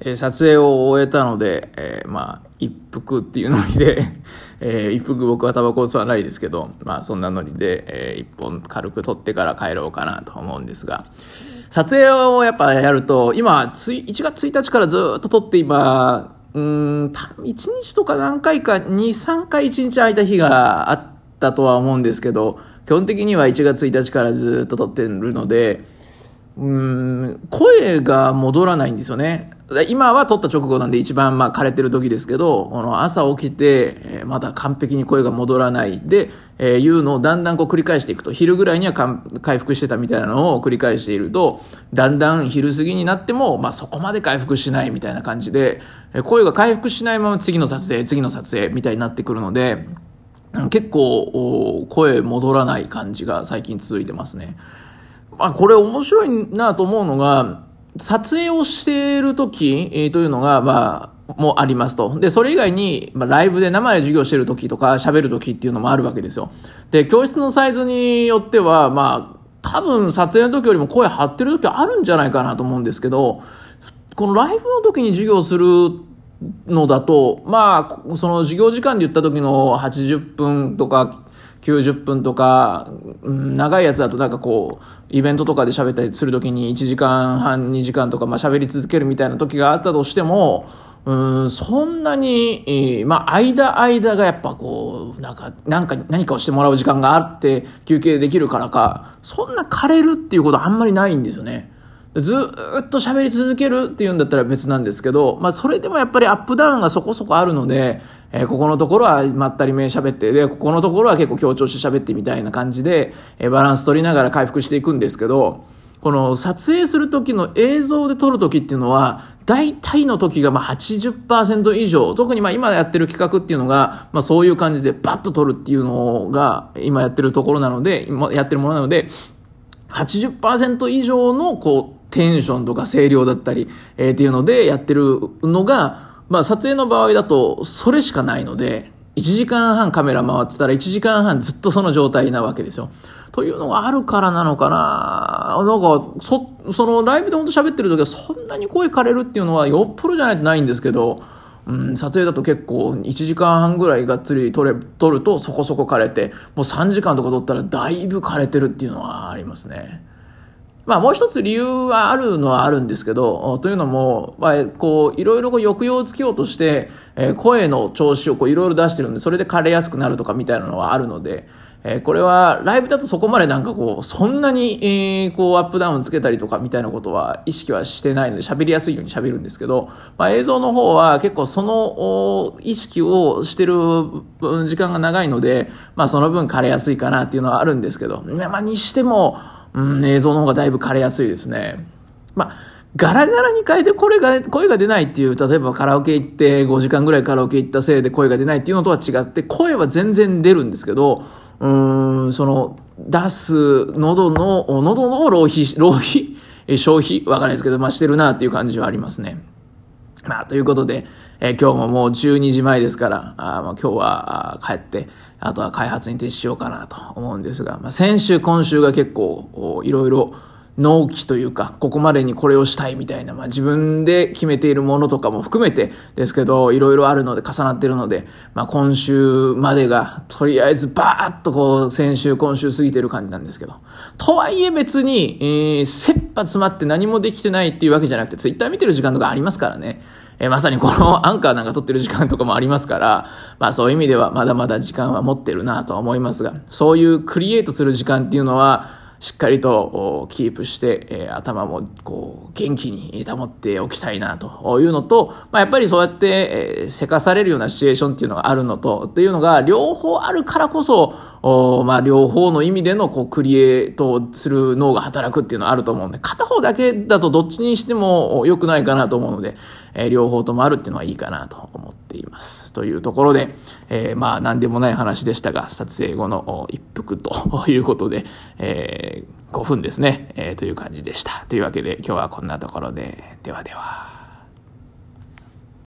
えー、撮影を終えたので、えー、まあ、一服っていうノリで えー、一服僕はタバコを吸わないですけど、まあ、そんなノリで、えー、一本軽く取ってから帰ろうかなと思うんですが、撮影をやっぱやると、今、つい1月1日からずっと撮って今、うん、1日とか何回か、2、3回1日空いた日があったとは思うんですけど、基本的には1月1日からずっと撮ってるので、うん、声が戻らないんですよね。今は撮った直後なんで一番まあ枯れてる時ですけど、この朝起きて、まだ完璧に声が戻らないで、えー、いうのをだんだんこう繰り返していくと、昼ぐらいには回復してたみたいなのを繰り返していると、だんだん昼過ぎになっても、まあそこまで回復しないみたいな感じで、声が回復しないまま次の撮影、次の撮影みたいになってくるので、結構声戻らない感じが最近続いてますね。まあこれ面白いなと思うのが、撮影をしている時、えー、というのが、まあ、もありますと。で、それ以外に、まあ、ライブで生で授業してる時とか喋る時っていうのもあるわけですよ。で、教室のサイズによっては、まあ、多分撮影の時よりも声張ってる時あるんじゃないかなと思うんですけど、このライブの時に授業するのだと、まあ、その授業時間で言った時の80分とか90分とか、うん、長いやつだとなんかこう、イベントとかで喋ったりするときに1時間半、2時間とか、まあ喋り続けるみたいな時があったとしても、うん、そんなに、まあ、間、間がやっぱこう、なんか、なんか、何かをしてもらう時間があって、休憩できるからか、そんな枯れるっていうことあんまりないんですよね。ずっと喋り続けるっていうんだったら別なんですけど、まあそれでもやっぱりアップダウンがそこそこあるので、えー、ここのところはまったりめ喋って、で、ここのところは結構強調して喋ってみたいな感じで、えー、バランス取りながら回復していくんですけど、この撮影する時の映像で撮る時っていうのは、大体の時がまあ80%以上、特にまあ今やってる企画っていうのが、まあそういう感じでバッと撮るっていうのが今やってるところなので、今やってるものなので、80%以上のこうテンションとか声量だったり、えー、っていうのでやってるのが、まあ撮影の場合だとそれしかないので、1時間半カメラ回ってたら1時間半ずっとその状態なわけですよ。というのがあるからなのかななんか、そ、そのライブでほんと喋ってる時はそんなに声枯れるっていうのはよっぽどじゃないとないんですけど、うん、撮影だと結構1時間半ぐらいがっつり撮れ、撮るとそこそこ枯れて、もう3時間とか撮ったらだいぶ枯れてるっていうのはありますね。まあもう一つ理由はあるのはあるんですけど、というのも、まあ、こう、いろいろ抑揚をつけようとして、えー、声の調子をこういろいろ出してるんで、それで枯れやすくなるとかみたいなのはあるので、えー、これはライブだとそこまでなんかこう、そんなに、えー、こうアップダウンつけたりとかみたいなことは意識はしてないので喋りやすいように喋るんですけど、まあ映像の方は結構その意識をしてる時間が長いので、まあその分枯れやすいかなっていうのはあるんですけど、まあにしても、うん、映像の方がだいぶ枯れやすいですね。まあ、ガラガラに変えてこれが、声が出ないっていう、例えばカラオケ行って5時間ぐらいカラオケ行ったせいで声が出ないっていうのとは違って、声は全然出るんですけど、うーん、その、出す、喉の、喉の浪費、浪費、消費？わかんないですけど、まあ、してるなっていう感じはありますね。まあ、ということで、えー、今日ももう12時前ですから、あまあ今日は帰って、あとは開発に徹しようかなと思うんですが、まあ、先週、今週が結構、いろいろ、納期というか、ここまでにこれをしたいみたいな、まあ自分で決めているものとかも含めてですけど、いろいろあるので重なってるので、まあ今週までが、とりあえずバーッとこう、先週、今週過ぎてる感じなんですけど。とはいえ別に、えー、切羽詰まって何もできてないっていうわけじゃなくて、ツイッター見てる時間とかありますからね。えー、まさにこのアンカーなんか撮ってる時間とかもありますから、まあそういう意味ではまだまだ時間は持ってるなとは思いますが、そういうクリエイトする時間っていうのは、しっかりとキープして、頭もこう元気に保っておきたいなというのと、まあ、やっぱりそうやって、え、せかされるようなシチュエーションっていうのがあるのと、っていうのが両方あるからこそ、まあ、両方の意味でのこうクリエイトする脳が働くっていうのはあると思うんで、片方だけだとどっちにしても良くないかなと思うので、両方ともあるっていうのはいいかなと思っています。というところで、えー、まあ、何でもない話でしたが、撮影後の一服ということで、えー、5分ですね、えー、という感じでした。というわけで、今日はこんなところで、ではでは。